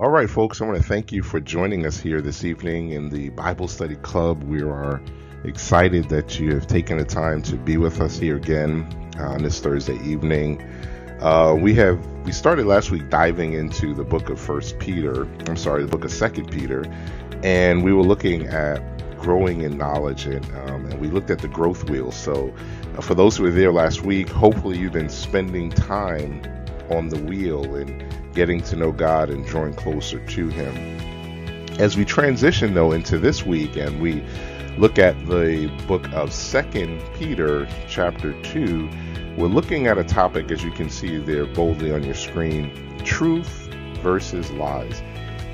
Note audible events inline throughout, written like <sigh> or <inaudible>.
All right, folks, I want to thank you for joining us here this evening in the Bible Study Club. We are excited that you have taken the time to be with us here again uh, on this Thursday evening. Uh, we have we started last week diving into the book of First Peter. I'm sorry, the book of Second Peter, and we were looking at growing in knowledge, and, um, and we looked at the growth wheel. So, uh, for those who were there last week, hopefully you've been spending time on the wheel and getting to know God and drawing closer to Him. As we transition though into this week and we look at the book of Second Peter, chapter two, we're looking at a topic as you can see there boldly on your screen: truth versus lies.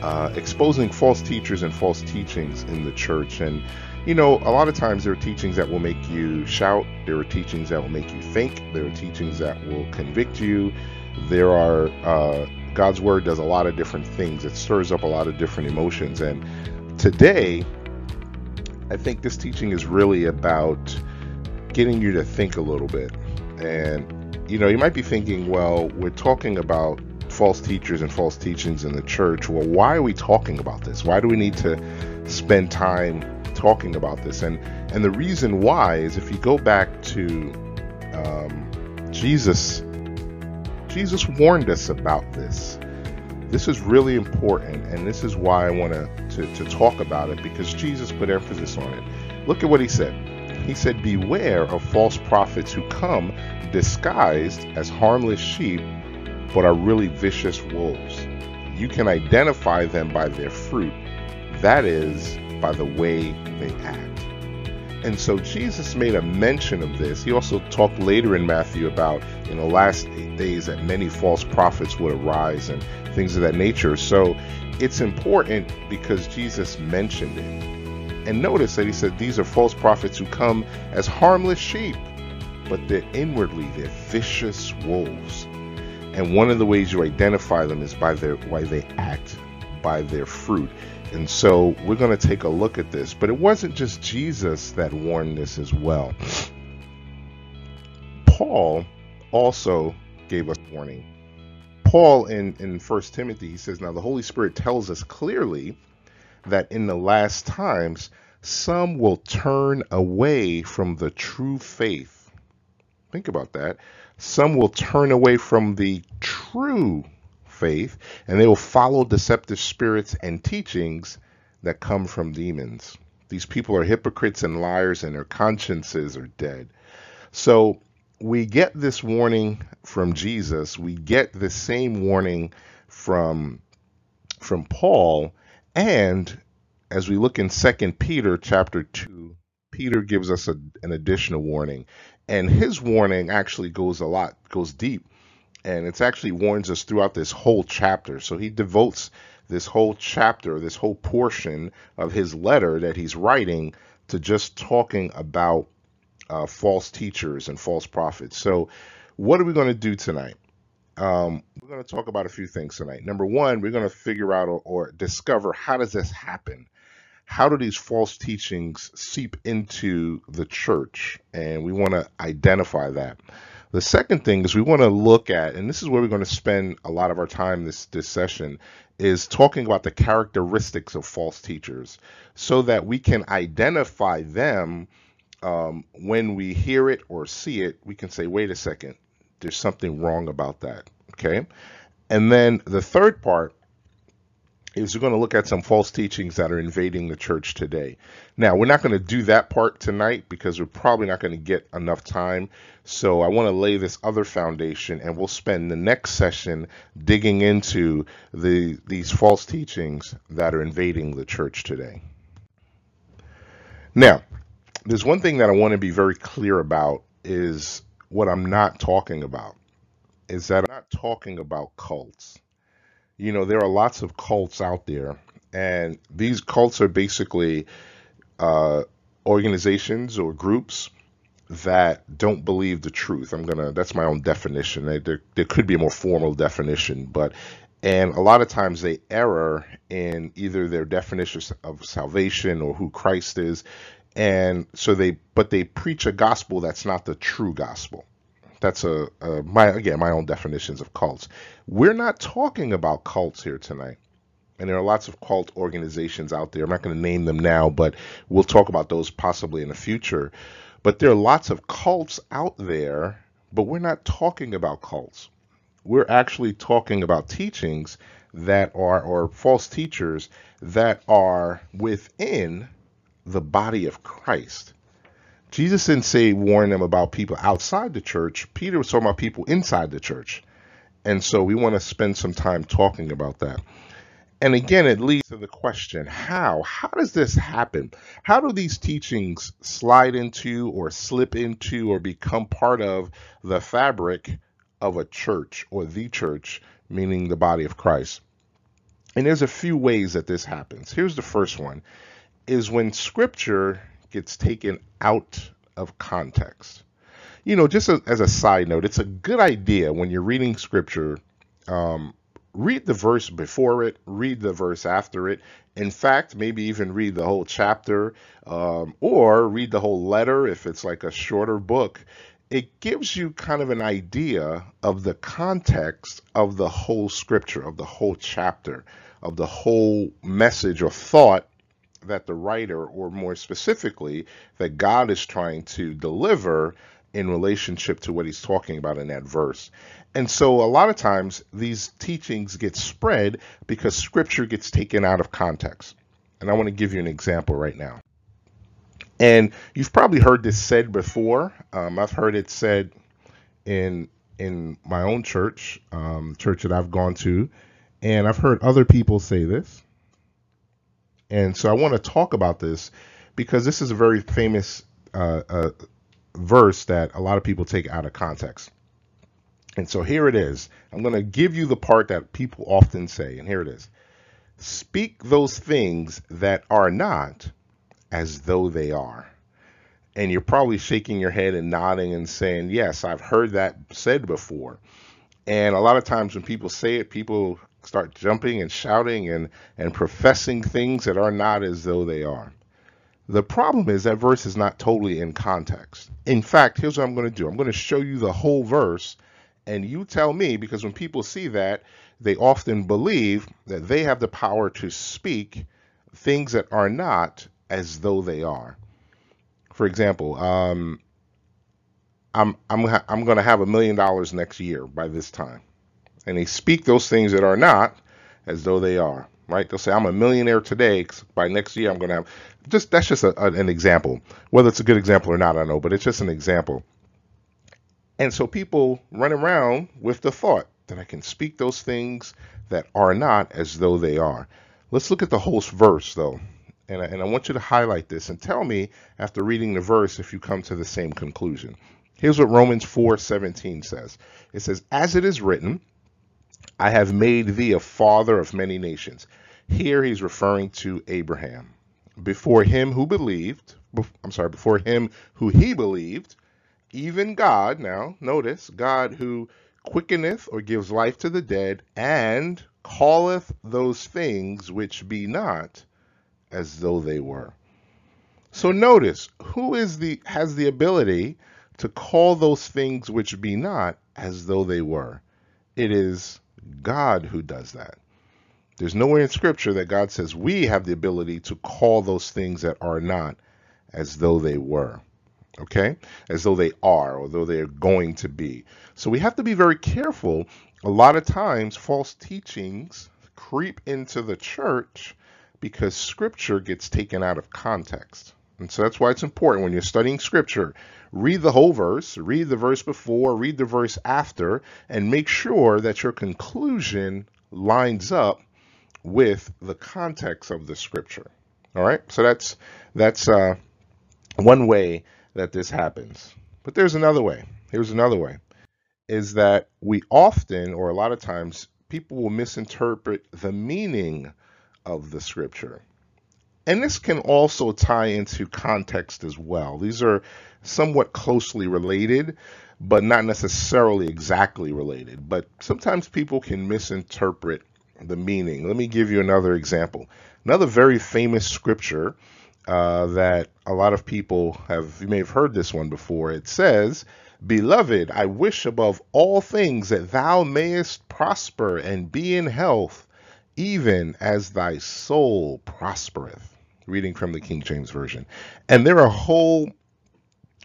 Uh, exposing false teachers and false teachings in the church. And, you know, a lot of times there are teachings that will make you shout, there are teachings that will make you think, there are teachings that will convict you, there are uh, God's word does a lot of different things. It stirs up a lot of different emotions. And today, I think this teaching is really about getting you to think a little bit. And, you know, you might be thinking, well, we're talking about false teachers and false teachings in the church. Well, why are we talking about this? Why do we need to spend time talking about this? And and the reason why is if you go back to um, Jesus Jesus warned us about this. This is really important, and this is why I want to, to talk about it because Jesus put emphasis on it. Look at what he said. He said, Beware of false prophets who come disguised as harmless sheep, but are really vicious wolves. You can identify them by their fruit, that is, by the way they act. And so Jesus made a mention of this. He also talked later in Matthew about in the last eight days that many false prophets would arise and things of that nature. So it's important because Jesus mentioned it. And notice that he said these are false prophets who come as harmless sheep, but they're inwardly they're vicious wolves. And one of the ways you identify them is by their why they act, by their fruit. And so we're going to take a look at this. But it wasn't just Jesus that warned this as well. Paul also gave us warning. Paul in, in 1 Timothy, he says, Now the Holy Spirit tells us clearly that in the last times some will turn away from the true faith. Think about that. Some will turn away from the true faith, and they will follow deceptive spirits and teachings that come from demons. These people are hypocrites and liars, and their consciences are dead. So we get this warning from Jesus. We get the same warning from from Paul, and as we look in Second Peter chapter two, Peter gives us a, an additional warning, and his warning actually goes a lot goes deep and it's actually warns us throughout this whole chapter. So he devotes this whole chapter, this whole portion of his letter that he's writing to just talking about uh, false teachers and false prophets. So, what are we going to do tonight? Um, we're going to talk about a few things tonight. Number one, we're going to figure out or, or discover how does this happen? How do these false teachings seep into the church? And we want to identify that. The second thing is we want to look at, and this is where we're going to spend a lot of our time this this session, is talking about the characteristics of false teachers, so that we can identify them um, when we hear it or see it. We can say, wait a second, there's something wrong about that. Okay, and then the third part is we're going to look at some false teachings that are invading the church today. Now, we're not going to do that part tonight because we're probably not going to get enough time. So I want to lay this other foundation and we'll spend the next session digging into the these false teachings that are invading the church today. Now, there's one thing that I want to be very clear about is what I'm not talking about. Is that I'm not talking about cults you know, there are lots of cults out there, and these cults are basically uh, organizations or groups that don't believe the truth. I'm gonna that's my own definition. There there could be a more formal definition, but and a lot of times they error in either their definition of salvation or who Christ is, and so they but they preach a gospel that's not the true gospel. That's a, a my again my own definitions of cults. We're not talking about cults here tonight. And there are lots of cult organizations out there. I'm not going to name them now, but we'll talk about those possibly in the future. But there are lots of cults out there, but we're not talking about cults. We're actually talking about teachings that are, or false teachers that are within the body of Christ. Jesus didn't say warn them about people outside the church. Peter was talking about people inside the church. And so we want to spend some time talking about that. And again, it leads to the question how? How does this happen? How do these teachings slide into, or slip into, or become part of the fabric of a church or the church, meaning the body of Christ? And there's a few ways that this happens. Here's the first one is when scripture gets taken out of context. You know, just as a side note, it's a good idea when you're reading scripture, um, read the verse before it, read the verse after it. In fact, maybe even read the whole chapter um, or read the whole letter if it's like a shorter book. It gives you kind of an idea of the context of the whole scripture, of the whole chapter, of the whole message or thought that the writer, or more specifically, that God is trying to deliver in relationship to what he's talking about in that verse. And so a lot of times these teachings get spread because scripture gets taken out of context. And I want to give you an example right now. And you've probably heard this said before. Um, I've heard it said in in my own church, um, church that I've gone to, and I've heard other people say this. And so I want to talk about this because this is a very famous uh, uh, verse that a lot of people take out of context. And so here it is. I'm going to give you the part that people often say, and here it is. Speak those things that are not as though they are. And you're probably shaking your head and nodding and saying, Yes, I've heard that said before. And a lot of times when people say it, people start jumping and shouting and, and professing things that are not as though they are. The problem is that verse is not totally in context. In fact, here's what I'm going to do I'm going to show you the whole verse, and you tell me, because when people see that, they often believe that they have the power to speak things that are not as though they are. For example, um, I'm I'm I'm going to have a million dollars next year by this time and they speak those things that are not as though they are. Right? They'll say, "I'm a millionaire today. By next year, I'm going to have." Just that's just a, an example. Whether it's a good example or not, I know, but it's just an example. And so people run around with the thought that I can speak those things that are not as though they are. Let's look at the whole verse, though. And I, and I want you to highlight this and tell me after reading the verse if you come to the same conclusion. Here's what Romans 4:17 says. It says, "As it is written, I have made thee a father of many nations. Here he's referring to Abraham. Before him who believed, I'm sorry, before him who he believed, even God, now notice, God who quickeneth or gives life to the dead, and calleth those things which be not as though they were. So notice, who is the has the ability to call those things which be not as though they were? It is God who does that. There's nowhere in Scripture that God says we have the ability to call those things that are not as though they were. Okay? As though they are, or though they are going to be. So we have to be very careful. A lot of times, false teachings creep into the church because Scripture gets taken out of context. And so that's why it's important when you're studying Scripture, read the whole verse, read the verse before, read the verse after, and make sure that your conclusion lines up with the context of the scripture. All right, so that's that's uh, one way that this happens. But there's another way. Here's another way: is that we often, or a lot of times, people will misinterpret the meaning of the scripture. And this can also tie into context as well. These are somewhat closely related, but not necessarily exactly related. But sometimes people can misinterpret the meaning. Let me give you another example. Another very famous scripture uh, that a lot of people have, you may have heard this one before. It says, Beloved, I wish above all things that thou mayest prosper and be in health, even as thy soul prospereth. Reading from the King James Version. And there are a whole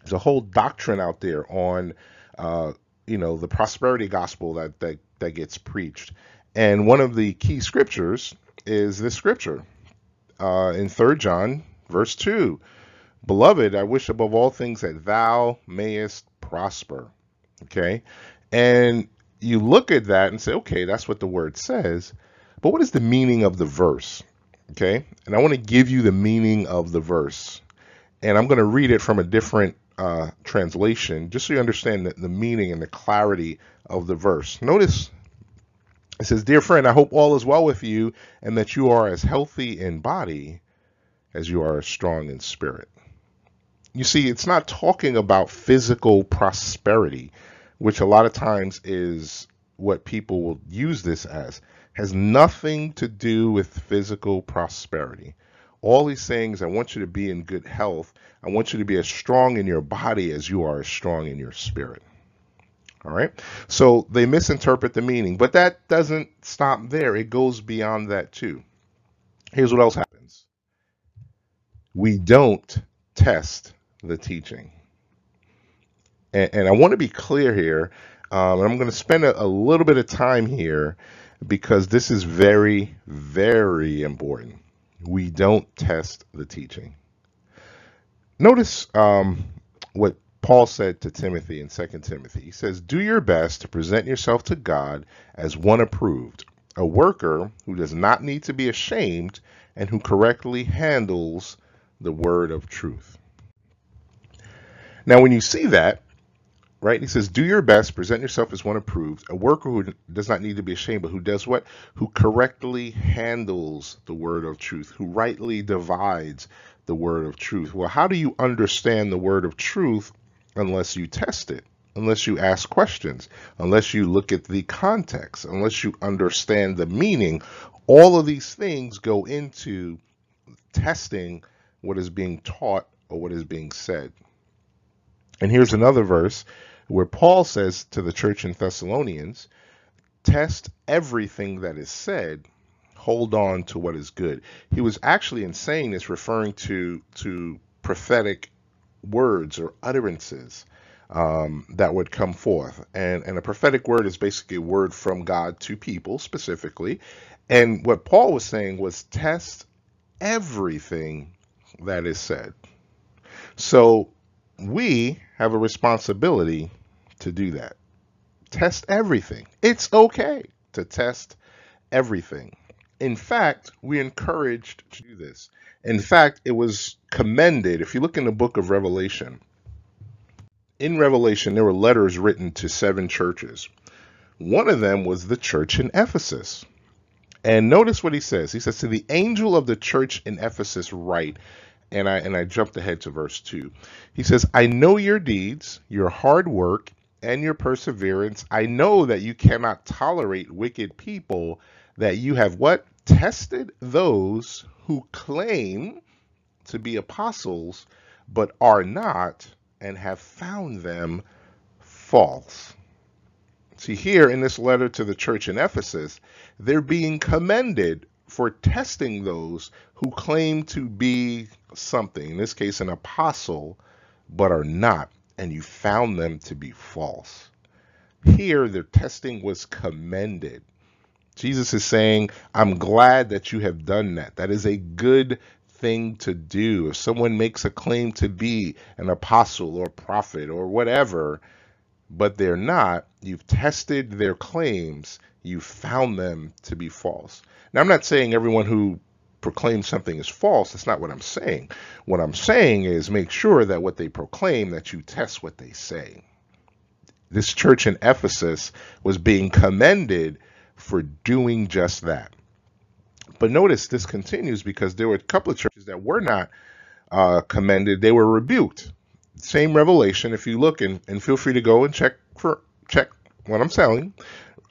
there's a whole doctrine out there on uh, you know the prosperity gospel that, that that gets preached. And one of the key scriptures is this scripture uh, in Third John, verse 2. Beloved, I wish above all things that thou mayest prosper. Okay. And you look at that and say, okay, that's what the word says. But what is the meaning of the verse? Okay. And I want to give you the meaning of the verse. And I'm going to read it from a different uh, translation just so you understand the, the meaning and the clarity of the verse. Notice it says, Dear friend, I hope all is well with you and that you are as healthy in body as you are strong in spirit. You see, it's not talking about physical prosperity, which a lot of times is what people will use this as, has nothing to do with physical prosperity. All he's saying is, I want you to be in good health. I want you to be as strong in your body as you are as strong in your spirit. All right. So they misinterpret the meaning, but that doesn't stop there. It goes beyond that too. Here's what else happens we don't test the teaching. And, and I want to be clear here. Um, I'm going to spend a, a little bit of time here because this is very, very important. We don't test the teaching. Notice um, what Paul said to Timothy in 2 Timothy. He says, Do your best to present yourself to God as one approved, a worker who does not need to be ashamed and who correctly handles the word of truth. Now, when you see that, right, he says, do your best, present yourself as one approved, a worker who does not need to be ashamed, but who does what? Who correctly handles the word of truth, who rightly divides the word of truth. Well, how do you understand the word of truth unless you test it? Unless you ask questions, unless you look at the context, unless you understand the meaning, all of these things go into testing what is being taught or what is being said. And here's another verse where Paul says to the church in Thessalonians, test everything that is said, hold on to what is good. He was actually in saying this referring to to prophetic words or utterances um, that would come forth. And, and a prophetic word is basically a word from God to people specifically. And what Paul was saying was test everything that is said. So we have a responsibility to do that. Test everything. It's okay to test everything. In fact, we encouraged to do this. In fact, it was commended. If you look in the book of Revelation, in Revelation, there were letters written to seven churches. One of them was the church in Ephesus. And notice what he says. He says, To the angel of the church in Ephesus, write, and I and I jumped ahead to verse 2. He says, "I know your deeds, your hard work, and your perseverance. I know that you cannot tolerate wicked people, that you have what? Tested those who claim to be apostles but are not and have found them false." See, here in this letter to the church in Ephesus, they're being commended for testing those who claim to be something, in this case, an apostle, but are not, and you found them to be false. Here, their testing was commended. Jesus is saying, I'm glad that you have done that. That is a good thing to do. If someone makes a claim to be an apostle or prophet or whatever, but they're not, you've tested their claims, you found them to be false. Now, I'm not saying everyone who proclaims something is false. That's not what I'm saying. What I'm saying is make sure that what they proclaim, that you test what they say. This church in Ephesus was being commended for doing just that. But notice this continues because there were a couple of churches that were not uh, commended; they were rebuked. Same revelation. If you look and, and feel free to go and check for check what I'm telling,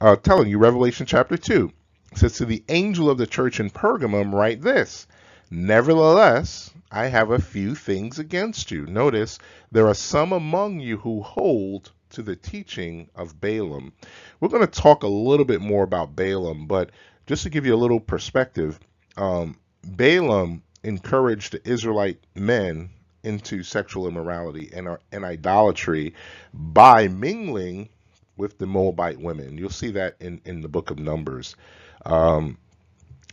uh, telling you. Revelation chapter two says to the angel of the church in Pergamum, write this. Nevertheless, I have a few things against you. Notice there are some among you who hold to the teaching of Balaam. We're going to talk a little bit more about Balaam, but just to give you a little perspective, um, Balaam encouraged the Israelite men into sexual immorality and, uh, and idolatry by mingling with the Moabite women. You'll see that in, in the book of Numbers. Um,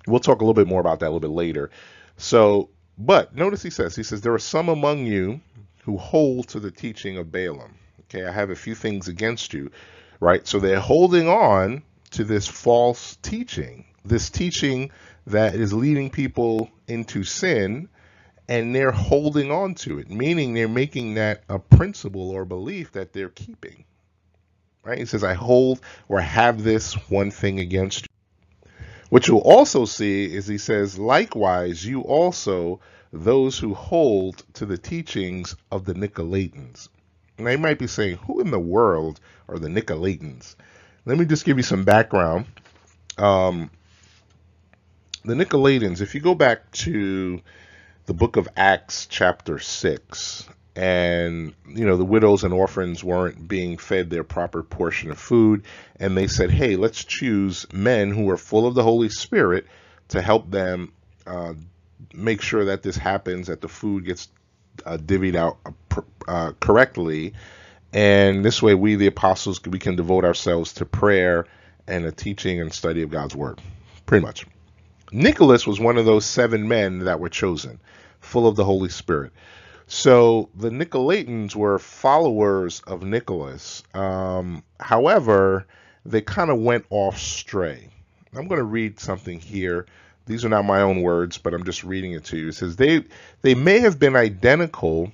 we'll talk a little bit more about that a little bit later. So, but notice he says, he says, there are some among you who hold to the teaching of Balaam. Okay, I have a few things against you, right? So they're holding on to this false teaching, this teaching that is leading people into sin and they're holding on to it, meaning they're making that a principle or belief that they're keeping. Right? He says, I hold or have this one thing against you. What you'll also see is he says, likewise, you also, those who hold to the teachings of the Nicolaitans. And they might be saying, who in the world are the Nicolaitans? Let me just give you some background. Um, the Nicolaitans, if you go back to the book of Acts, chapter 6, and you know the widows and orphans weren't being fed their proper portion of food and they said hey let's choose men who are full of the holy spirit to help them uh, make sure that this happens that the food gets uh, divvied out uh, uh correctly and this way we the apostles we can devote ourselves to prayer and the teaching and study of god's word pretty much Nicholas was one of those seven men that were chosen, full of the Holy Spirit. So the Nicolaitans were followers of Nicholas. Um, however, they kind of went off stray. I'm going to read something here. These are not my own words, but I'm just reading it to you. It says they they may have been identical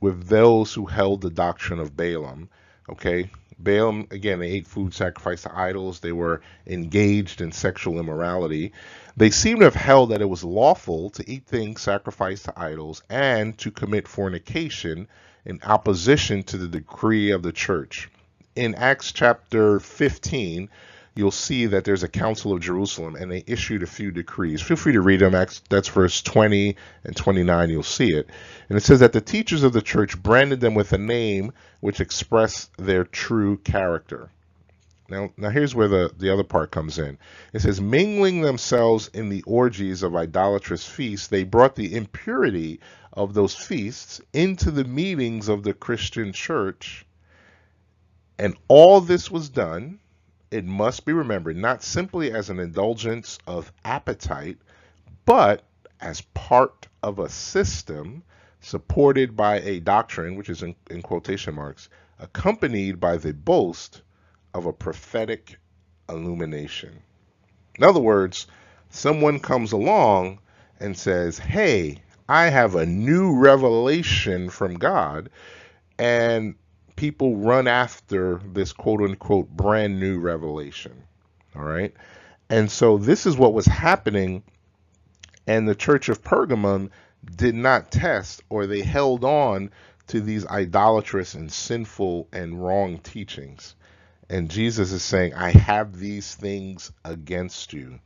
with those who held the doctrine of Balaam. Okay, Balaam, again, they ate food sacrificed to idols. They were engaged in sexual immorality. They seem to have held that it was lawful to eat things sacrificed to idols and to commit fornication in opposition to the decree of the church. In Acts chapter 15, you'll see that there's a council of Jerusalem and they issued a few decrees. Feel free to read them. That's verse 20 and 29. You'll see it. And it says that the teachers of the church branded them with a name which expressed their true character. Now, now here's where the, the other part comes in. It says, mingling themselves in the orgies of idolatrous feasts, they brought the impurity of those feasts into the meetings of the Christian church. And all this was done it must be remembered not simply as an indulgence of appetite, but as part of a system supported by a doctrine, which is in, in, quotation marks, accompanied by the boast of a prophetic illumination. In other words, someone comes along and says, Hey, I have a new revelation from God, and people run after this quote unquote brand new revelation. All right. And so this is what was happening. And the church of Pergamum did not test or they held on to these idolatrous and sinful and wrong teachings. And Jesus is saying, I have these things against you.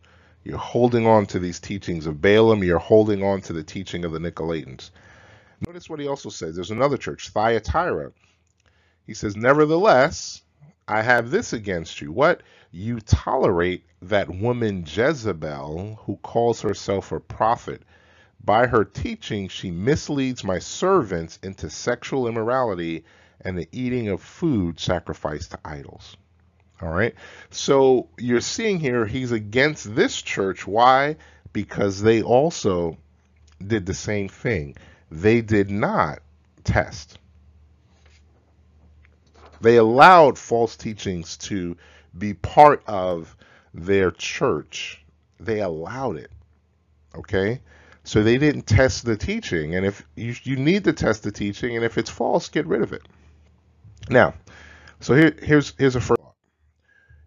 You're holding on to these teachings of Balaam. You're holding on to the teaching of the Nicolaitans. Notice what he also says. There's another church, Thyatira. He says, Nevertheless, I have this against you. What? You tolerate that woman Jezebel, who calls herself a prophet. By her teaching, she misleads my servants into sexual immorality and the eating of food sacrificed to idols. All right. So you're seeing here, he's against this church. Why? Because they also did the same thing. They did not test. They allowed false teachings to be part of their church. They allowed it. Okay? So they didn't test the teaching. And if you, you need to test the teaching, and if it's false, get rid of it. Now, so here, here's here's a first.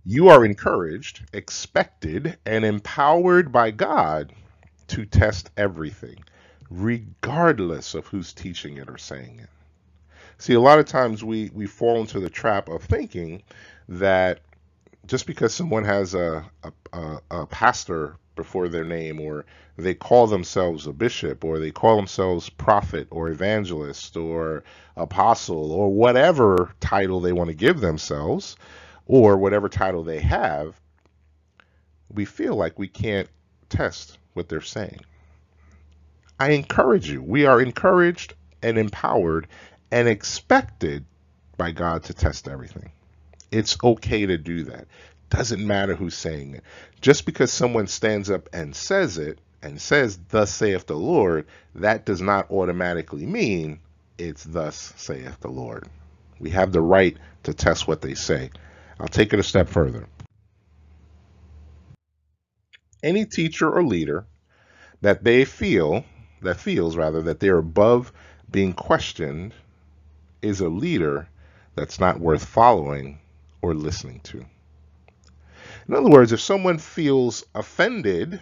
You are encouraged, expected, and empowered by God to test everything, regardless of who's teaching it or saying it. See, a lot of times we, we fall into the trap of thinking that just because someone has a, a, a, pastor before their name, or they call themselves a bishop, or they call themselves prophet, or evangelist, or apostle, or whatever title they want to give themselves, or whatever title they have, we feel like we can't test what they're saying. I encourage you. We are encouraged and empowered and expected by God to test everything. It's okay to do that. Doesn't matter who's saying it. Just because someone stands up and says it and says, Thus saith the Lord, that does not automatically mean it's thus saith the Lord. We have the right to test what they say. I'll take it a step further. Any teacher or leader that they feel, that feels rather, that they're above being questioned is a leader that's not worth following or listening to. In other words, if someone feels offended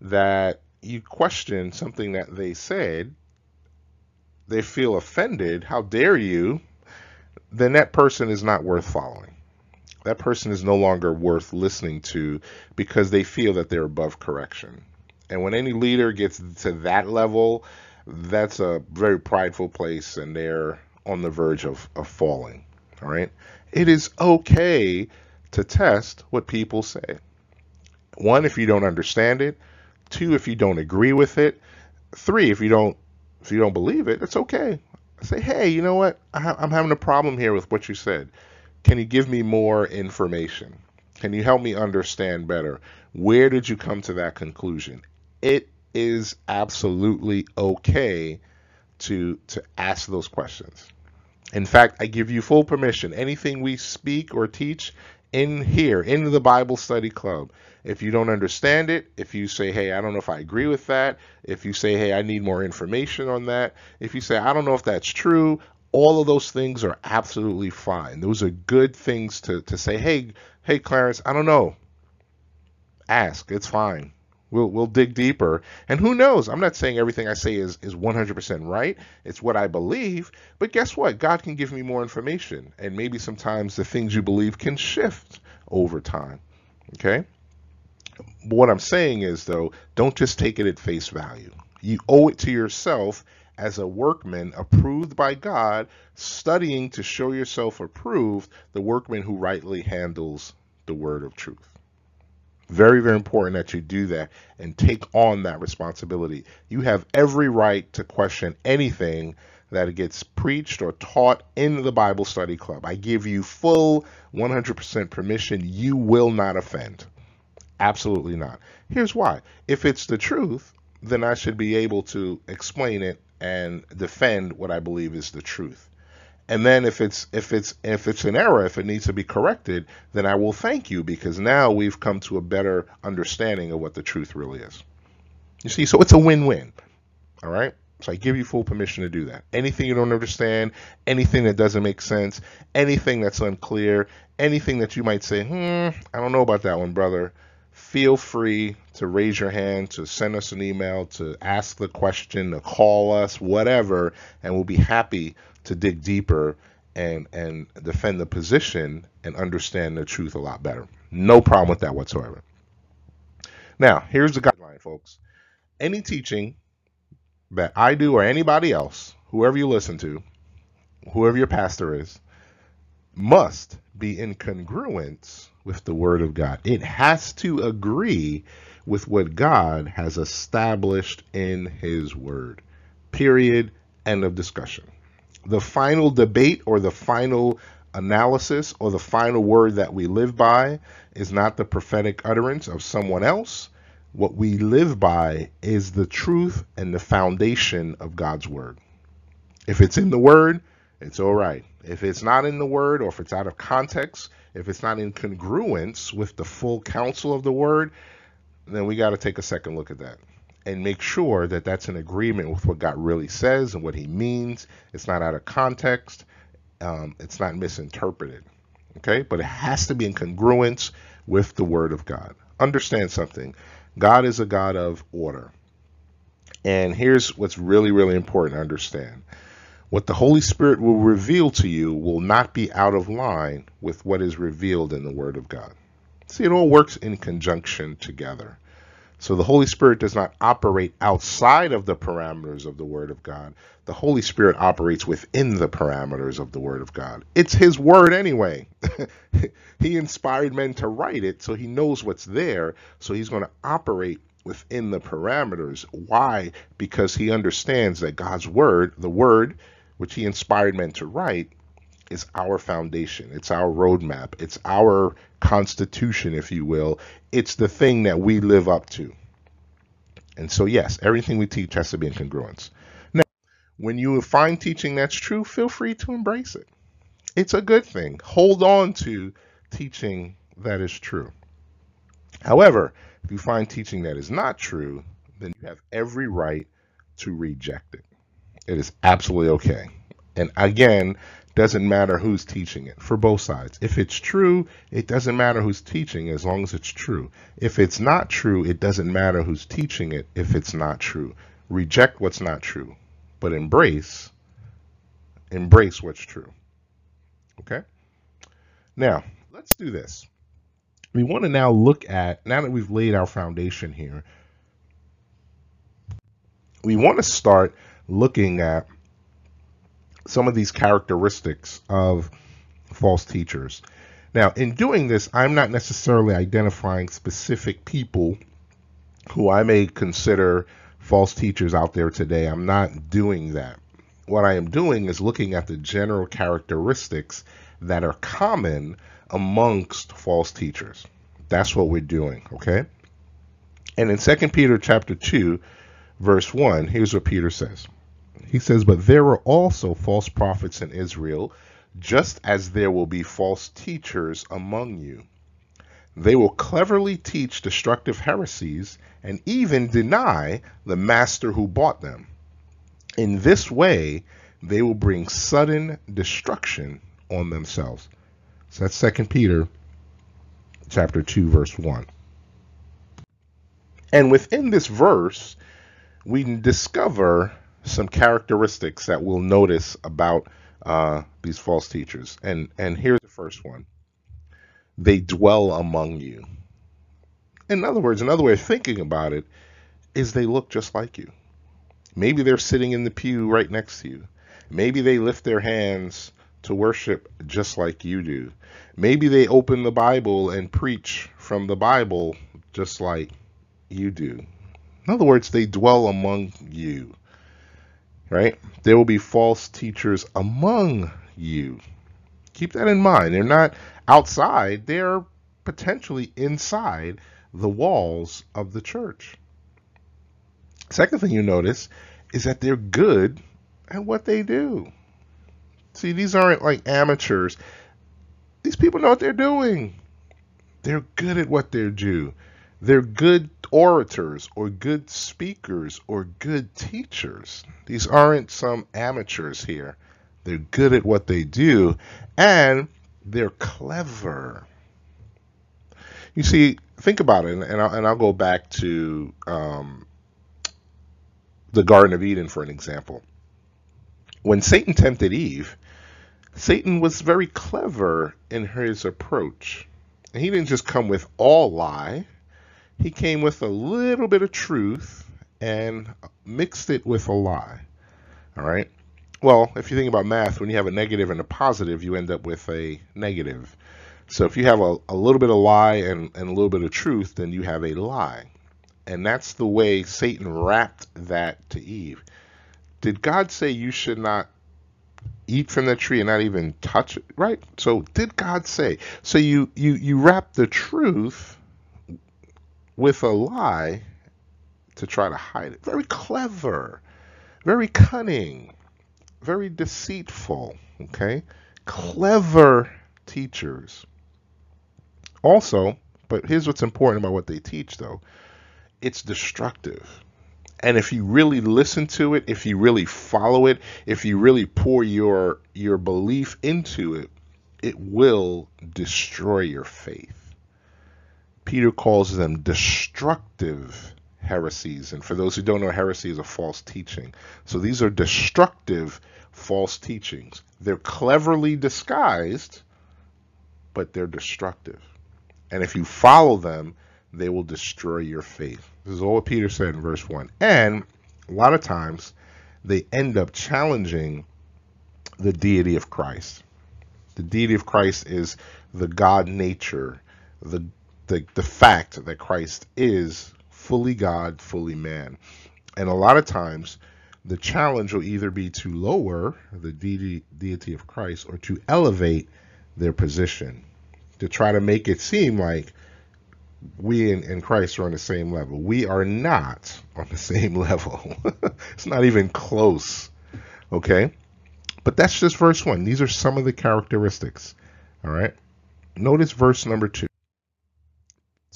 that you question something that they said, they feel offended, how dare you, then that person is not worth following. That person is no longer worth listening to because they feel that they're above correction. And when any leader gets to that level, that's a very prideful place and they're on the verge of, of falling. All right. It is okay to test what people say. One, if you don't understand it. Two, if you don't agree with it. Three, if you don't if you don't believe it, it's okay. Say, hey, you know what? I'm having a problem here with what you said. Can you give me more information? Can you help me understand better? Where did you come to that conclusion? It is absolutely okay to to ask those questions. In fact, I give you full permission. Anything we speak or teach in here, in the Bible study club, if you don't understand it, if you say, hey, I don't know if I agree with that, if you say, hey, I need more information on that, if you say, I don't know if that's true, all of those things are absolutely fine. Those are good things to, to say, hey, hey, Clarence, I don't know. Ask. It's fine. We'll we'll dig deeper. And who knows? I'm not saying everything I say is is 100% right. It's what I believe. But guess what? God can give me more information, and maybe sometimes the things you believe can shift over time. Okay. But what I'm saying is though, don't just take it at face value. You owe it to yourself as a workman approved by God, studying to show yourself approved, the workman who rightly handles the word of truth. Very, very important that you do that and take on that responsibility. You have every right to question anything that gets preached or taught in the Bible study club. I give you full 100% permission. You will not offend. Absolutely not. Here's why. If it's the truth, then I should be able to explain it and defend what I believe is the truth. And then if it's if it's if it's an error, if it needs to be corrected, then I will thank you because now we've come to a better understanding of what the truth really is. You see, so it's a win-win. All right? So I give you full permission to do that. Anything you don't understand, anything that doesn't make sense, anything that's unclear, anything that you might say, "Hmm, I don't know about that one, brother." Feel free to raise your hand, to send us an email, to ask the question, to call us, whatever, and we'll be happy to dig deeper and and defend the position and understand the truth a lot better. No problem with that whatsoever. Now, here's the guideline, folks. Any teaching that I do or anybody else, whoever you listen to, whoever your pastor is, must be in congruence with the Word of God. It has to agree with what God has established in His Word. Period. End of discussion the final debate or the final analysis or the final word that we live by is not the prophetic utterance of someone else. What we live by is the truth and the foundation of God's word. If it's in the word, it's all right. If it's not in the word or if it's out of context, if it's not in congruence with the full counsel of the word, then we got to take a second look at that and make sure that that's in agreement with what God really says and what He means. It's not out of context. Um, it's not misinterpreted. Okay, but it has to be in congruence with the Word of God. Understand something. God is a God of order. And here's what's really, really important to understand. What the Holy Spirit will reveal to you will not be out of line with what is revealed in the Word of God. See, it all works in conjunction together. So the Holy Spirit does not operate outside of the parameters of the Word of God. The Holy Spirit operates within the parameters of the Word of God. It's His Word anyway. <laughs> he inspired men to write it, so He knows what's there. So He's going to operate within the parameters. Why? Because He understands that God's Word, the Word which He inspired men to write, is our foundation. It's our roadmap. It's our constitution, if you will. It's the thing that we live up to. And so, yes, everything we teach has to be in congruence. Now, when you find teaching that's true, feel free to embrace it. It's a good thing. Hold on to teaching that is true. However, if you find teaching that is not true, then you have every right to reject it. It is absolutely okay. And again, doesn't matter who's teaching it for both sides. If it's true, it doesn't matter who's teaching as long as it's true. If it's not true, it doesn't matter who's teaching it if it's not true. Reject what's not true, but embrace embrace what's true. Okay? Now, let's do this. We want to now look at now that we've laid our foundation here, we want to start looking at some of these characteristics of false teachers. Now, in doing this, I'm not necessarily identifying specific people who I may consider false teachers out there today. I'm not doing that. What I am doing is looking at the general characteristics that are common amongst false teachers. That's what we're doing, okay? And in 2 Peter chapter 2, verse 1, here's what Peter says. He says, But there were also false prophets in Israel, just as there will be false teachers among you. They will cleverly teach destructive heresies and even deny the master who bought them. In this way, they will bring sudden destruction on themselves. So that's 2 Peter chapter 2 verse 1. And within this verse, we discover some characteristics that we'll notice about uh, these false teachers. And, and here's the first one they dwell among you. In other words, another way of thinking about it is they look just like you. Maybe they're sitting in the pew right next to you. Maybe they lift their hands to worship just like you do. Maybe they open the Bible and preach from the Bible just like you do. In other words, they dwell among you right? There will be false teachers among you. Keep that in mind. They're not outside, they're potentially inside the walls of the church. Second thing you notice is that they're good at what they do. See, these aren't like amateurs. These people know what they're doing. They're good at what they do. They're good orators or good speakers or good teachers. These aren't some amateurs here. They're good at what they do and they're clever. You see, think about it, and I'll, and I'll go back to um, the Garden of Eden for an example. When Satan tempted Eve, Satan was very clever in his approach. And he didn't just come with all lie, he came with a little bit of truth and mixed it with a lie. All right. Well, if you think about math, when you have a negative and a positive, you end up with a negative. So if you have a, a little bit of lie and, and a little bit of truth, then you have a lie. And that's the way Satan wrapped that to Eve. Did God say you should not eat from the tree and not even touch it? Right? So did God say? So you you you wrap the truth with a lie to try to hide it. Very clever, very cunning, very deceitful. Okay? Clever teachers. Also, but here's what's important about what they teach though it's destructive. And if you really listen to it, if you really follow it, if you really pour your your belief into it, it will destroy your faith. Peter calls them destructive heresies. And for those who don't know, heresy is a false teaching. So these are destructive false teachings. They're cleverly disguised, but they're destructive. And if you follow them, they will destroy your faith. This is all what Peter said in verse 1. And a lot of times they end up challenging the deity of Christ. The deity of Christ is the God nature, the, the, the fact that Christ is fully God, fully man. And a lot of times the challenge will either be to lower the deity, deity of Christ or to elevate their position, to try to make it seem like we and, and Christ are on the same level. We are not on the <laughs> same level. <laughs> it's not even close. Okay? But that's just verse 1. These are some of the characteristics. All right? Notice verse number 2.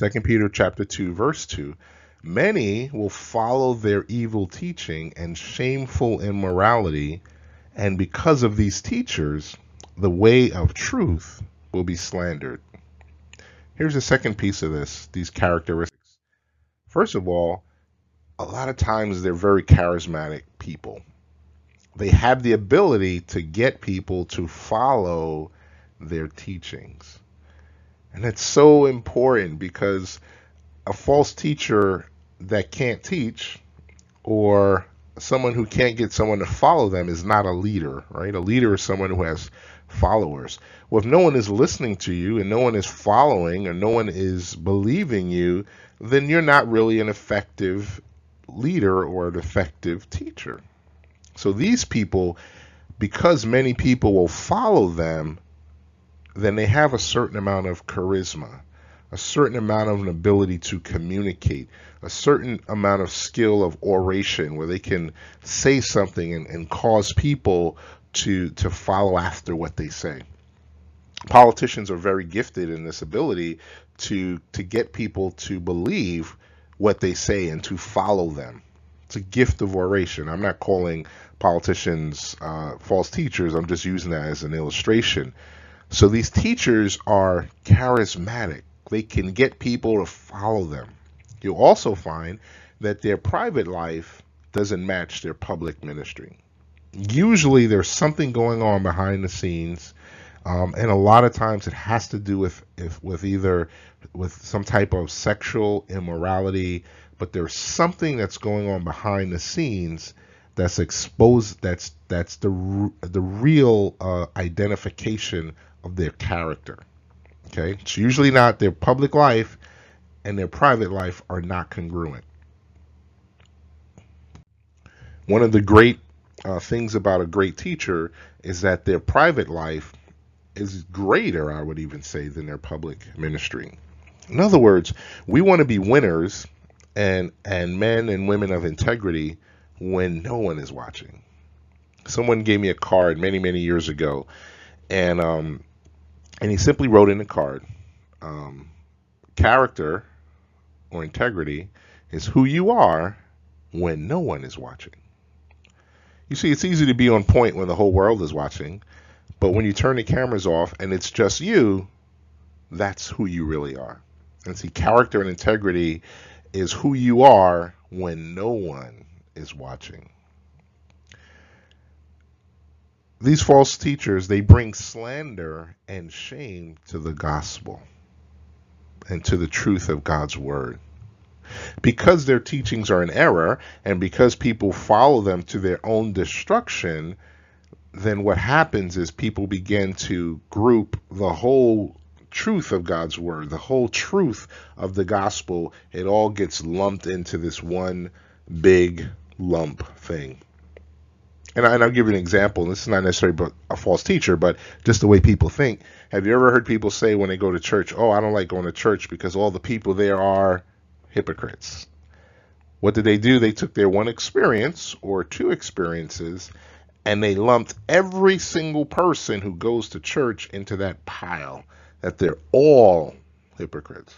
2 Peter chapter 2 verse 2. Many will follow their evil teaching and shameful immorality, and because of these teachers, the way of truth will be slandered. Here's the second piece of this, these characteristics. First of all, a lot of times they're very charismatic people. They have the ability to get people to follow their teachings. And it's so important because a false teacher that can't teach or someone who can't get someone to follow them is not a leader, right? A leader is someone who has followers. Well, if no one is listening to you and no one is following and no one is believing you, then you're not really an effective leader or an effective teacher. So these people, because many people will follow them, then they have a certain amount of charisma, a certain amount of an ability to communicate, a certain amount of skill of oration where they can say something and, and cause people to to follow after what they say. Politicians are very gifted in this ability to to get people to believe what they say and to follow them. It's a gift of oration. I'm not calling politicians uh, false teachers. I'm just using that as an illustration. So these teachers are charismatic. They can get people to follow them. You'll also find that their private life doesn't match their public ministry usually there's something going on behind the scenes, um, and a lot of times it has to do with if, with either with some type of sexual immorality, but there's something that's going on behind the scenes that's exposed. That's that's the the real uh, identification of their character. Okay, it's usually not their public life and their private life are not congruent. One of the great uh, things about a great teacher is that their private life is greater, I would even say, than their public ministry. In other words, we want to be winners and and men and women of integrity when no one is watching. Someone gave me a card many many years ago, and um, and he simply wrote in the card, um, character or integrity is who you are when no one is watching. You see, it's easy to be on point when the whole world is watching, but when you turn the cameras off and it's just you, that's who you really are. And see, character and integrity is who you are when no one is watching. These false teachers, they bring slander and shame to the gospel and to the truth of God's word. Because their teachings are in error and because people follow them to their own destruction, then what happens is people begin to group the whole truth of God's word, the whole truth of the gospel, it all gets lumped into this one big lump thing. And, I, will give you an example. This is not necessarily a false teacher, but just the way people think. Have you ever heard people say when they go to church, "Oh, I don't like going to church because all the people there are hypocrites. What did they do? They took their one experience or two experiences and they lumped every single person who goes to church into that pile, that they're all hypocrites.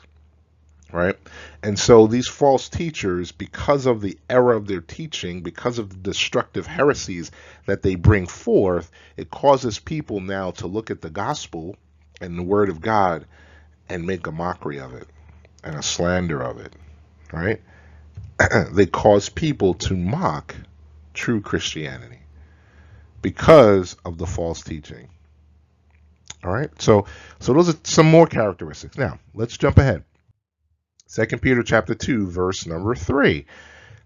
Right? And so these false teachers, because of the error of their teaching, because of the destructive heresies that they bring forth, it causes people now to look at the gospel and the word of God and make a mockery of it and a slander of it right? <clears throat> they cause people to mock true Christianity because of the false teaching. All right, so so those are some more characteristics. Now let's jump ahead. 2 Peter chapter 2 verse number 3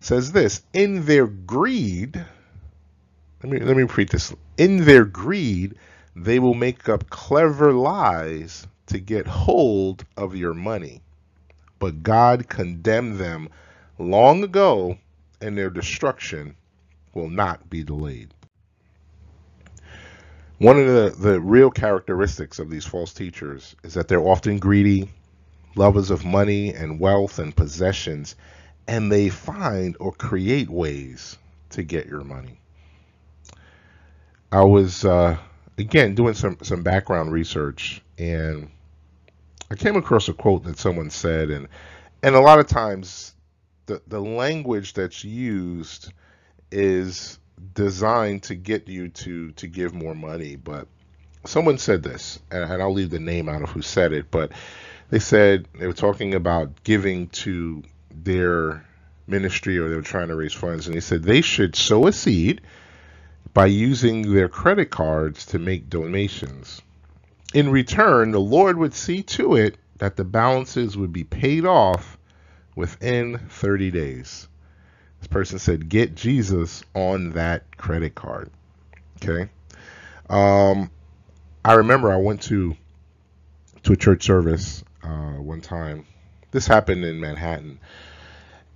says this, in their greed, let me let me repeat this. In their greed, they will make up clever lies to get hold of your money. But God condemned them long ago, and their destruction will not be delayed. One of the, the real characteristics of these false teachers is that they're often greedy, lovers of money and wealth and possessions, and they find or create ways to get your money. I was uh, again doing some some background research, and I came across a quote that someone said, and and a lot of times the the language that's used is designed to get you to to give more money, but someone said this, and I'll leave the name out of who said it, but they said they were talking about giving to their ministry or they were trying to raise funds, and they said they should sow a seed by using their credit cards to make donations. In return, the Lord would see to it that the balances would be paid off within 30 days. This person said, get Jesus on that credit card. Okay. Um, I remember I went to to a church service uh, one time. This happened in Manhattan,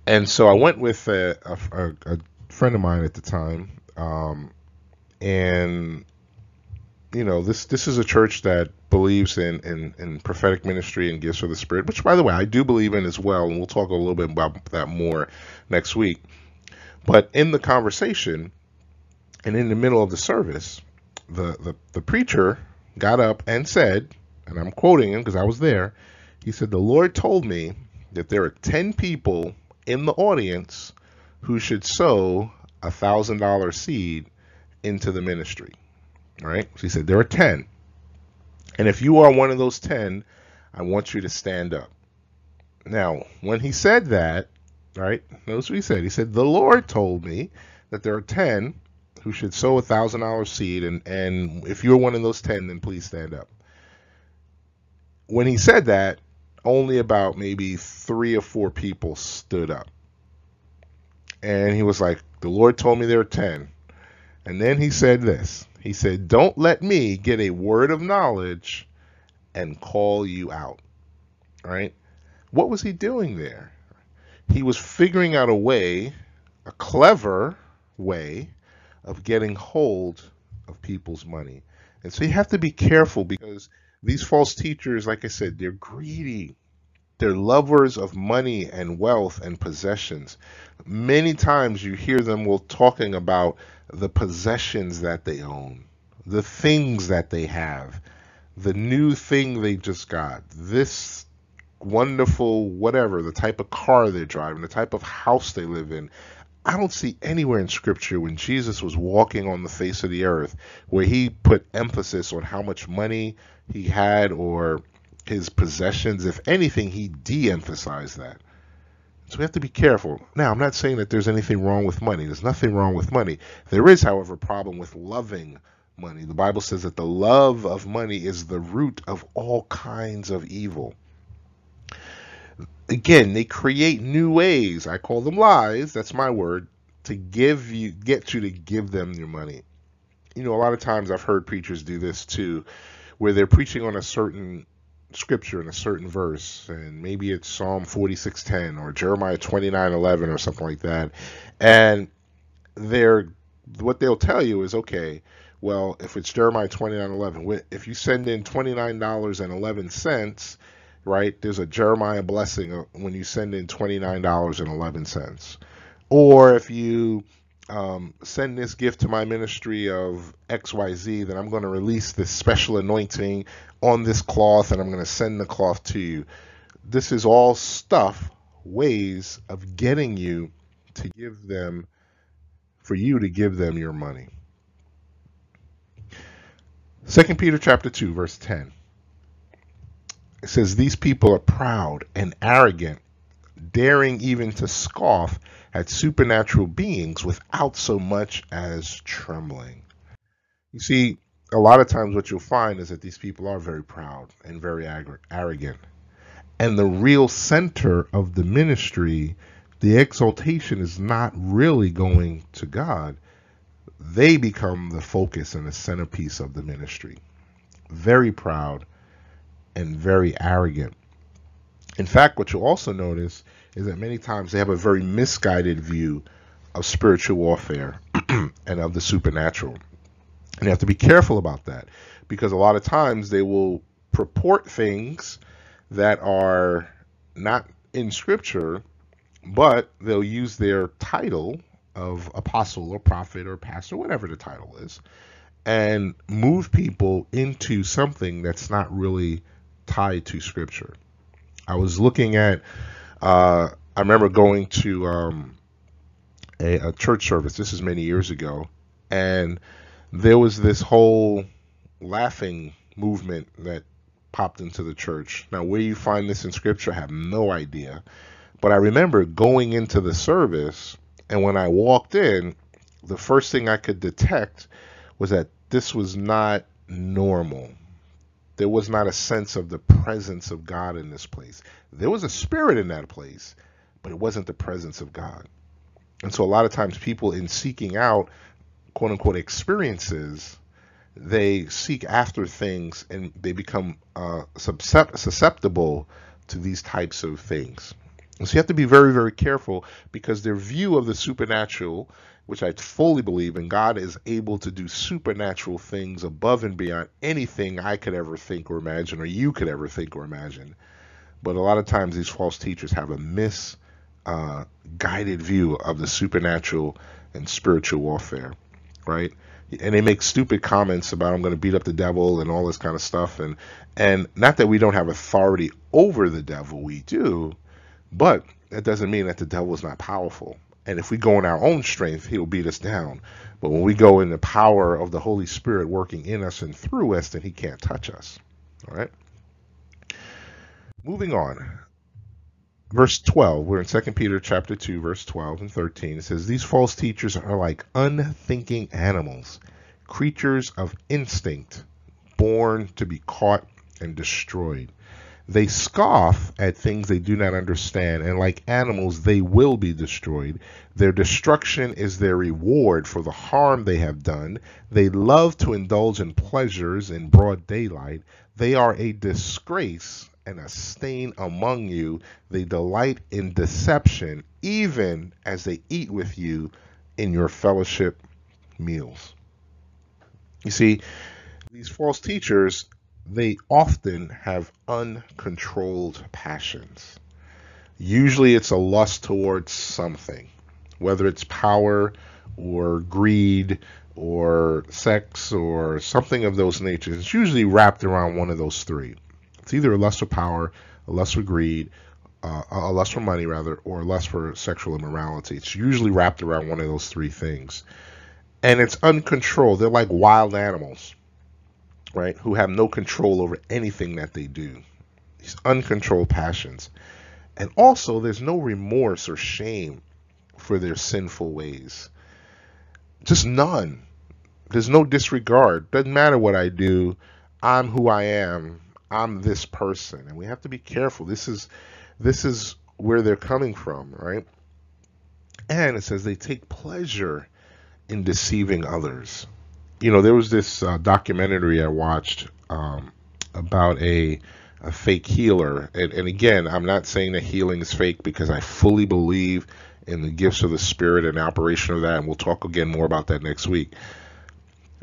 and so I went with a, a, a friend of mine at the time, um, and you know this this is a church that believes in, in in prophetic ministry and gifts of the spirit which by the way i do believe in as well and we'll talk a little bit about that more next week but in the conversation and in the middle of the service the the, the preacher got up and said and i'm quoting him because i was there he said the lord told me that there are 10 people in the audience who should sow a thousand dollar seed into the ministry. All right. So he said, There are 10. And if you are one of those 10, I want you to stand up. Now, when he said that, right, notice what he said. He said, The Lord told me that there are 10 who should sow a thousand dollar seed, and, and if you're one of those 10, then please stand up. When he said that, only about maybe three or four people stood up. And he was like, The Lord told me there are 10. And then he said this He said, Don't let me get a word of knowledge and call you out. All right? What was he doing there? He was figuring out a way, a clever way, of getting hold of people's money. And so you have to be careful because these false teachers, like I said, they're greedy. They're lovers of money and wealth and possessions. Many times you hear them while talking about the possessions that they own, the things that they have, the new thing they just got, this wonderful whatever, the type of car they're driving, the type of house they live in. I don't see anywhere in scripture when Jesus was walking on the face of the earth where he put emphasis on how much money he had or his possessions. If anything, he de emphasized that. So we have to be careful. Now, I'm not saying that there's anything wrong with money. There's nothing wrong with money. There is, however, a problem with loving money. The Bible says that the love of money is the root of all kinds of evil. Again, they create new ways. I call them lies. That's my word. To give you, get you to give them your money. You know, a lot of times I've heard preachers do this too, where they're preaching on a certain scripture in a certain verse, and maybe it's Psalm 46:10 or Jeremiah 29:11 or something like that, and they're what they'll tell you is okay. Well, if it's Jeremiah 29:11, if you send in $29.11, right? There's a Jeremiah blessing when you send in $29.11. Or if you um, send this gift to my ministry of XYZ, then I'm going to release this special anointing on this cloth and I'm going to send the cloth to you. This is all stuff, ways of getting you to give them, for you to give them your money. 2 Peter chapter 2 verse 10. It says these people are proud and arrogant, daring even to scoff at supernatural beings without so much as trembling. You see, a lot of times what you'll find is that these people are very proud and very arrogant. and the real center of the ministry, the exaltation is not really going to God. They become the focus and the centerpiece of the ministry. Very proud and very arrogant. In fact, what you'll also notice is that many times they have a very misguided view of spiritual warfare <clears throat> and of the supernatural. And you have to be careful about that because a lot of times they will purport things that are not in scripture, but they'll use their title of apostle or prophet or pastor, whatever the title is, and move people into something that's not really tied to scripture. I was looking at, uh, I remember going to um, a, a church service, this is many years ago, and there was this whole laughing movement that popped into the church. Now, where you find this in scripture, I have no idea. But I remember going into the service, and when I walked in, the first thing I could detect was that this was not normal. There was not a sense of the presence of God in this place. There was a spirit in that place, but it wasn't the presence of God. And so, a lot of times, people in seeking out quote unquote experiences they seek after things and they become uh, susceptible to these types of things. And so you have to be very, very careful because their view of the supernatural, which I fully believe in, God is able to do supernatural things above and beyond anything I could ever think or imagine, or you could ever think or imagine. But a lot of times these false teachers have a misguided uh, view of the supernatural and spiritual warfare, right? and they make stupid comments about I'm going to beat up the devil and all this kind of stuff and and not that we don't have authority over the devil we do but that doesn't mean that the devil is not powerful and if we go in our own strength he'll beat us down. But when we go in the power of the holy spirit working in us and through us then he can't touch us. All right? Moving on. Verse 12 we're in 2 peter chapter 2 verse 12 and 13 it says these false teachers are like unthinking animals creatures of instinct born to be caught and destroyed they scoff at things they do not understand and like animals they will be destroyed their destruction is their reward for the harm they have done they love to indulge in pleasures in broad daylight they are a disgrace and a stain among you. They delight in deception, even as they eat with you in your fellowship meals. You see, these false teachers, they often have uncontrolled passions. Usually it's a lust towards something, whether it's power or greed or sex or something of those natures. It's usually wrapped around one of those three. It's either a lust for power, a lust for greed, uh, a lust for money rather, or a lust for sexual immorality. It's usually wrapped around one of those three things, and it's uncontrolled. They're like wild animals, right? Who have no control over anything that they do. These uncontrolled passions, and also there's no remorse or shame for their sinful ways. Just none. There's no disregard. Doesn't matter what I do. I'm who I am I'm this person, and we have to be careful. This is this is where they're coming from, right? And it says they take pleasure in deceiving others. You know, there was this uh, documentary I watched um, about a a fake healer, and, and again, I'm not saying that healing is fake because I fully believe in the gifts of the spirit and operation of that, and we'll talk again more about that next week.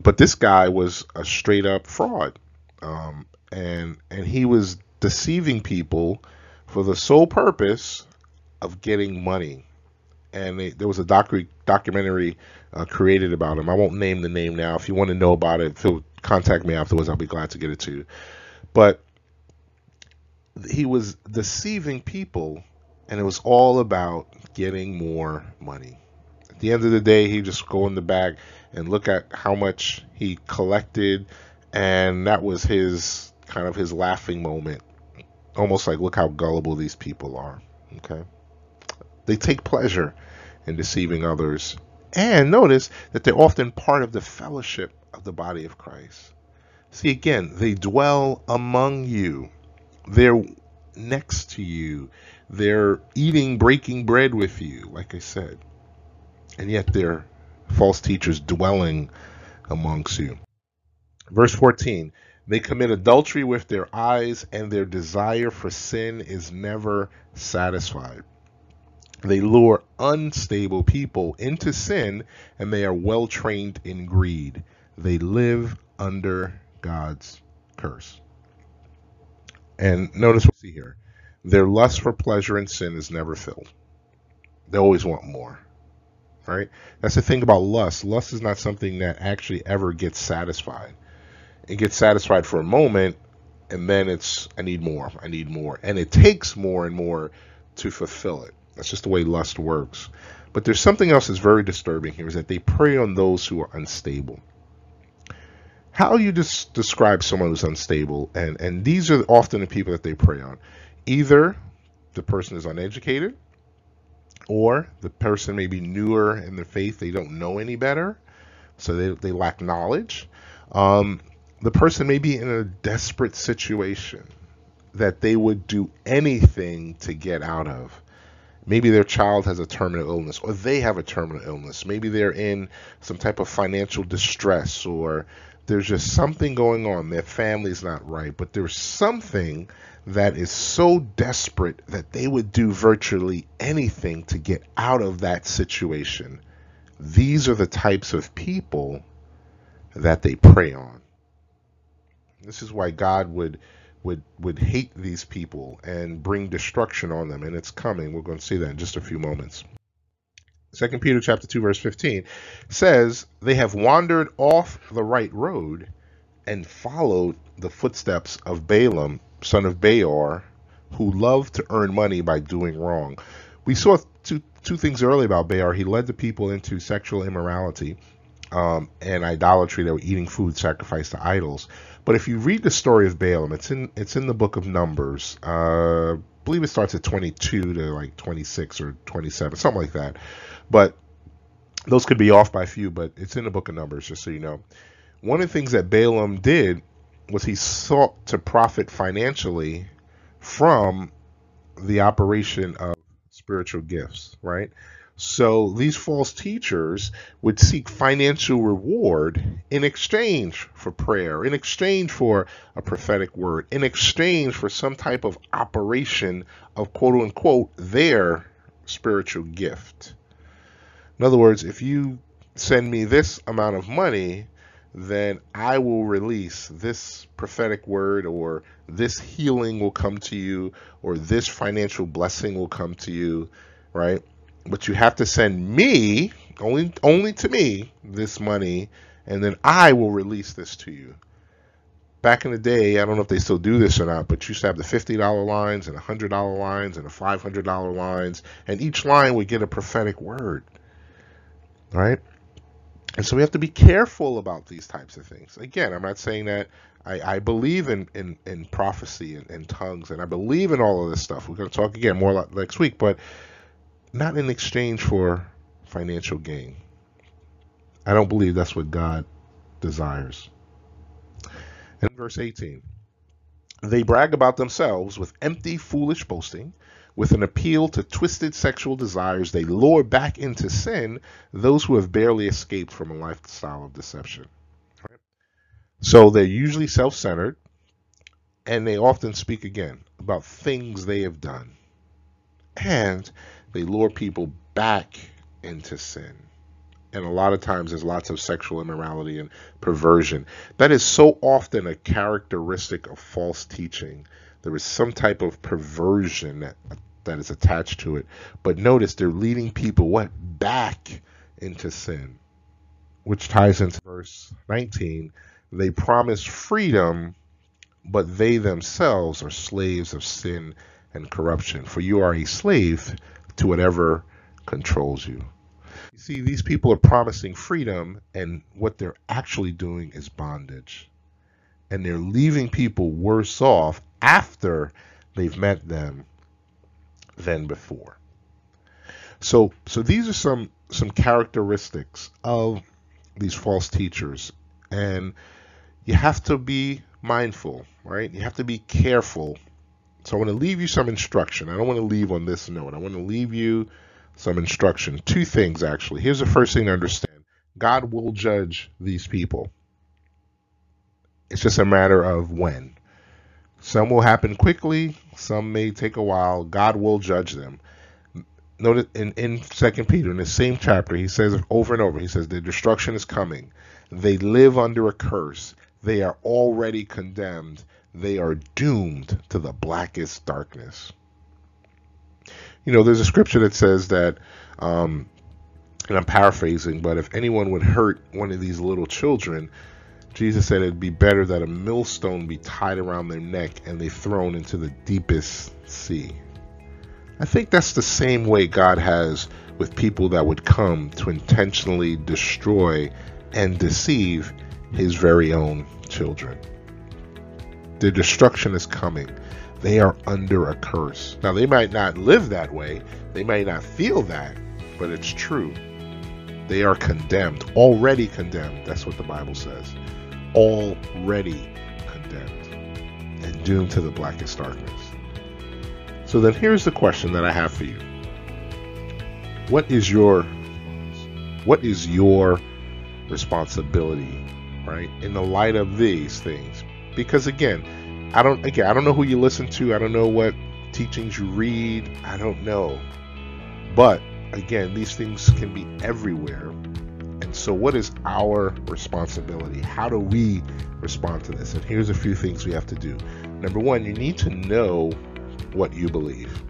But this guy was a straight up fraud. Um, and and he was deceiving people for the sole purpose of getting money. And there was a docu- documentary uh, created about him. I won't name the name now. If you want to know about it, feel contact me afterwards. I'll be glad to get it to you. But he was deceiving people, and it was all about getting more money. At the end of the day, he just go in the back and look at how much he collected, and that was his kind of his laughing moment. Almost like, look how gullible these people are. Okay. They take pleasure in deceiving others. And notice that they're often part of the fellowship of the body of Christ. See, again, they dwell among you. They're next to you. They're eating, breaking bread with you, like I said. And yet they're false teachers dwelling amongst you. Verse 14 They commit adultery with their eyes, and their desire for sin is never satisfied. They lure unstable people into sin, and they are well trained in greed. They live under God's curse. And notice what we see here. Their lust for pleasure and sin is never filled. They always want more. Right? That's the thing about lust. Lust is not something that actually ever gets satisfied. It gets satisfied for a moment, and then it's, I need more, I need more. And it takes more and more to fulfill it. That's just the way lust works. But there's something else that's very disturbing here is that they prey on those who are unstable. How you just describe someone who's unstable, and, and these are often the people that they prey on. Either the person is uneducated, or the person may be newer in the faith, they don't know any better, so they, they lack knowledge. Um, the person may be in a desperate situation that they would do anything to get out of. Maybe their child has a terminal illness, or they have a terminal illness. Maybe they're in some type of financial distress, or there's just something going on. Their family's not right, but there's something that is so desperate that they would do virtually anything to get out of that situation. These are the types of people that they prey on. This is why God would would would hate these people and bring destruction on them and it's coming. We're going to see that in just a few moments. Second peter chapter 2 verse 15 says they have wandered off the right road and followed the footsteps of balaam son of beor who loved to earn money by doing wrong. We saw two two things earlier about beor. He led the people into sexual immorality um, and idolatry. They were eating food sacrificed to idols but if you read the story of Balaam, it's in it's in the book of Numbers. Uh, I believe it starts at 22 to like 26 or 27, something like that. But those could be off by a few, but it's in the book of Numbers, just so you know. One of the things that Balaam did was he sought to profit financially from the operation of spiritual gifts, right? So these false teachers would seek financial reward in exchange for prayer, in exchange for a prophetic word, in exchange for some type of operation of quote unquote their spiritual gift. In other words, if you send me this amount of money, then I will release this prophetic word, or this healing will come to you, or this financial blessing will come to you, right? But you have to send me only only to me this money and then I will release this to you. Back in the day, I don't know if they still do this or not, but you used to have the $50 lines and the $100 lines and the $500 lines, and each line would get a prophetic word. Right? And so we have to be careful about these types of things. Again, I'm not saying that I, I believe in, in, in prophecy and, and tongues, and I believe in all of this stuff. We're going to talk again more next week, but not in exchange for financial gain. I don't believe that's what God desires. And verse 18 they brag about themselves with empty, foolish boasting. With an appeal to twisted sexual desires, they lure back into sin those who have barely escaped from a lifestyle of deception. Right? So they're usually self centered, and they often speak again about things they have done. And they lure people back into sin. And a lot of times there's lots of sexual immorality and perversion. That is so often a characteristic of false teaching. There is some type of perversion that, that is attached to it. But notice they're leading people what? Back into sin. Which ties into verse 19. They promise freedom, but they themselves are slaves of sin and corruption. For you are a slave to whatever controls you. You see, these people are promising freedom, and what they're actually doing is bondage. And they're leaving people worse off after they've met them than before. So, so these are some some characteristics of these false teachers, and you have to be mindful, right? You have to be careful So I want to leave you some instruction. I don't want to leave on this note. I want to leave you some instruction. Two things, actually. Here's the first thing to understand God will judge these people. It's just a matter of when. Some will happen quickly, some may take a while. God will judge them. Notice in, in Second Peter, in the same chapter, he says over and over, he says, The destruction is coming. They live under a curse. They are already condemned. They are doomed to the blackest darkness. You know, there's a scripture that says that, um, and I'm paraphrasing, but if anyone would hurt one of these little children, Jesus said it'd be better that a millstone be tied around their neck and they thrown into the deepest sea. I think that's the same way God has with people that would come to intentionally destroy and deceive his very own children. The destruction is coming. They are under a curse. Now, they might not live that way, they might not feel that, but it's true. They are condemned, already condemned. That's what the Bible says. Already condemned and doomed to the blackest darkness. So then here's the question that I have for you. What is your what is your responsibility, right? In the light of these things. Because again, I don't again, I don't know who you listen to, I don't know what teachings you read, I don't know. But again, these things can be everywhere. And so what is our responsibility? How do we respond to this? And here's a few things we have to do. Number 1, you need to know what you believe.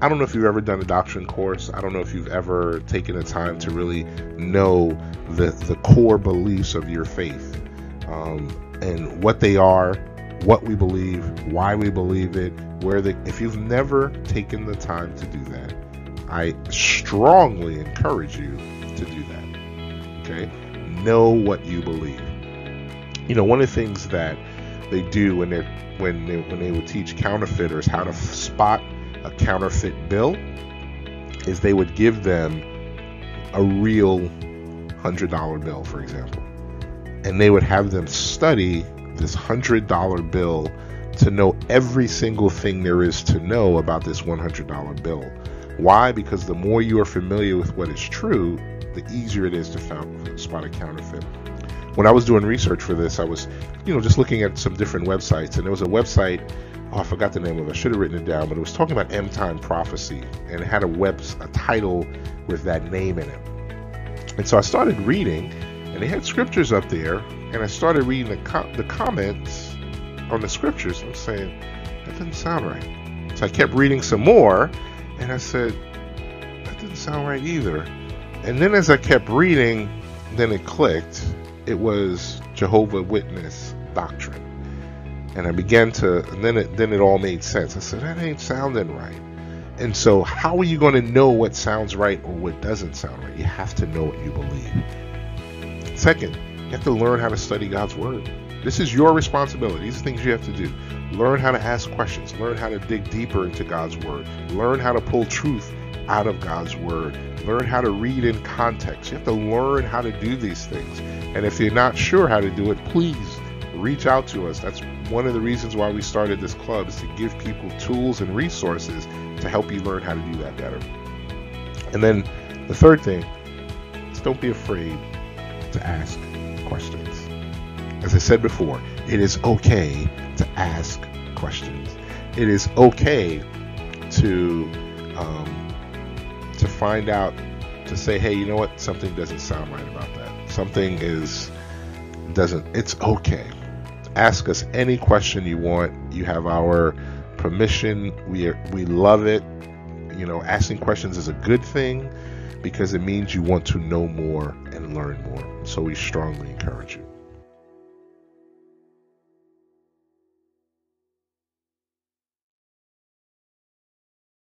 I don't know if you've ever done a doctrine course. I don't know if you've ever taken the time to really know the the core beliefs of your faith um, and what they are, what we believe, why we believe it, where the. If you've never taken the time to do that, I strongly encourage you to do that. Okay, know what you believe. You know, one of the things that they do when they when they, when they would teach counterfeiters how to spot a counterfeit bill is they would give them a real hundred dollar bill, for example, and they would have them study this hundred dollar bill to know every single thing there is to know about this $100 bill. Why? Because the more you are familiar with what is true, the easier it is to found, spot a counterfeit. When I was doing research for this, I was, you know, just looking at some different websites, and there was a website oh, I forgot the name of it. I should have written it down, but it was talking about end time prophecy, and it had a web a title with that name in it. And so I started reading, and they had scriptures up there, and I started reading the the comments on the scriptures. And I was saying that doesn't sound right. So I kept reading some more, and I said that didn't sound right either. And then as I kept reading, then it clicked. It was Jehovah Witness doctrine and I began to, and then it then it all made sense. I said that ain't sounding right. And so, how are you going to know what sounds right or what doesn't sound right? You have to know what you believe. Second, you have to learn how to study God's word. This is your responsibility. These are things you have to do. Learn how to ask questions. Learn how to dig deeper into God's word. Learn how to pull truth out of God's word. Learn how to read in context. You have to learn how to do these things. And if you're not sure how to do it, please reach out to us. That's one of the reasons why we started this club is to give people tools and resources to help you learn how to do that better. And then the third thing is don't be afraid to ask questions. As I said before, it is okay to ask questions. It is okay to um, to find out to say, hey, you know what? Something doesn't sound right about that. Something is doesn't. It's okay ask us any question you want. You have our permission. We are, we love it. You know, asking questions is a good thing because it means you want to know more and learn more. So we strongly encourage you.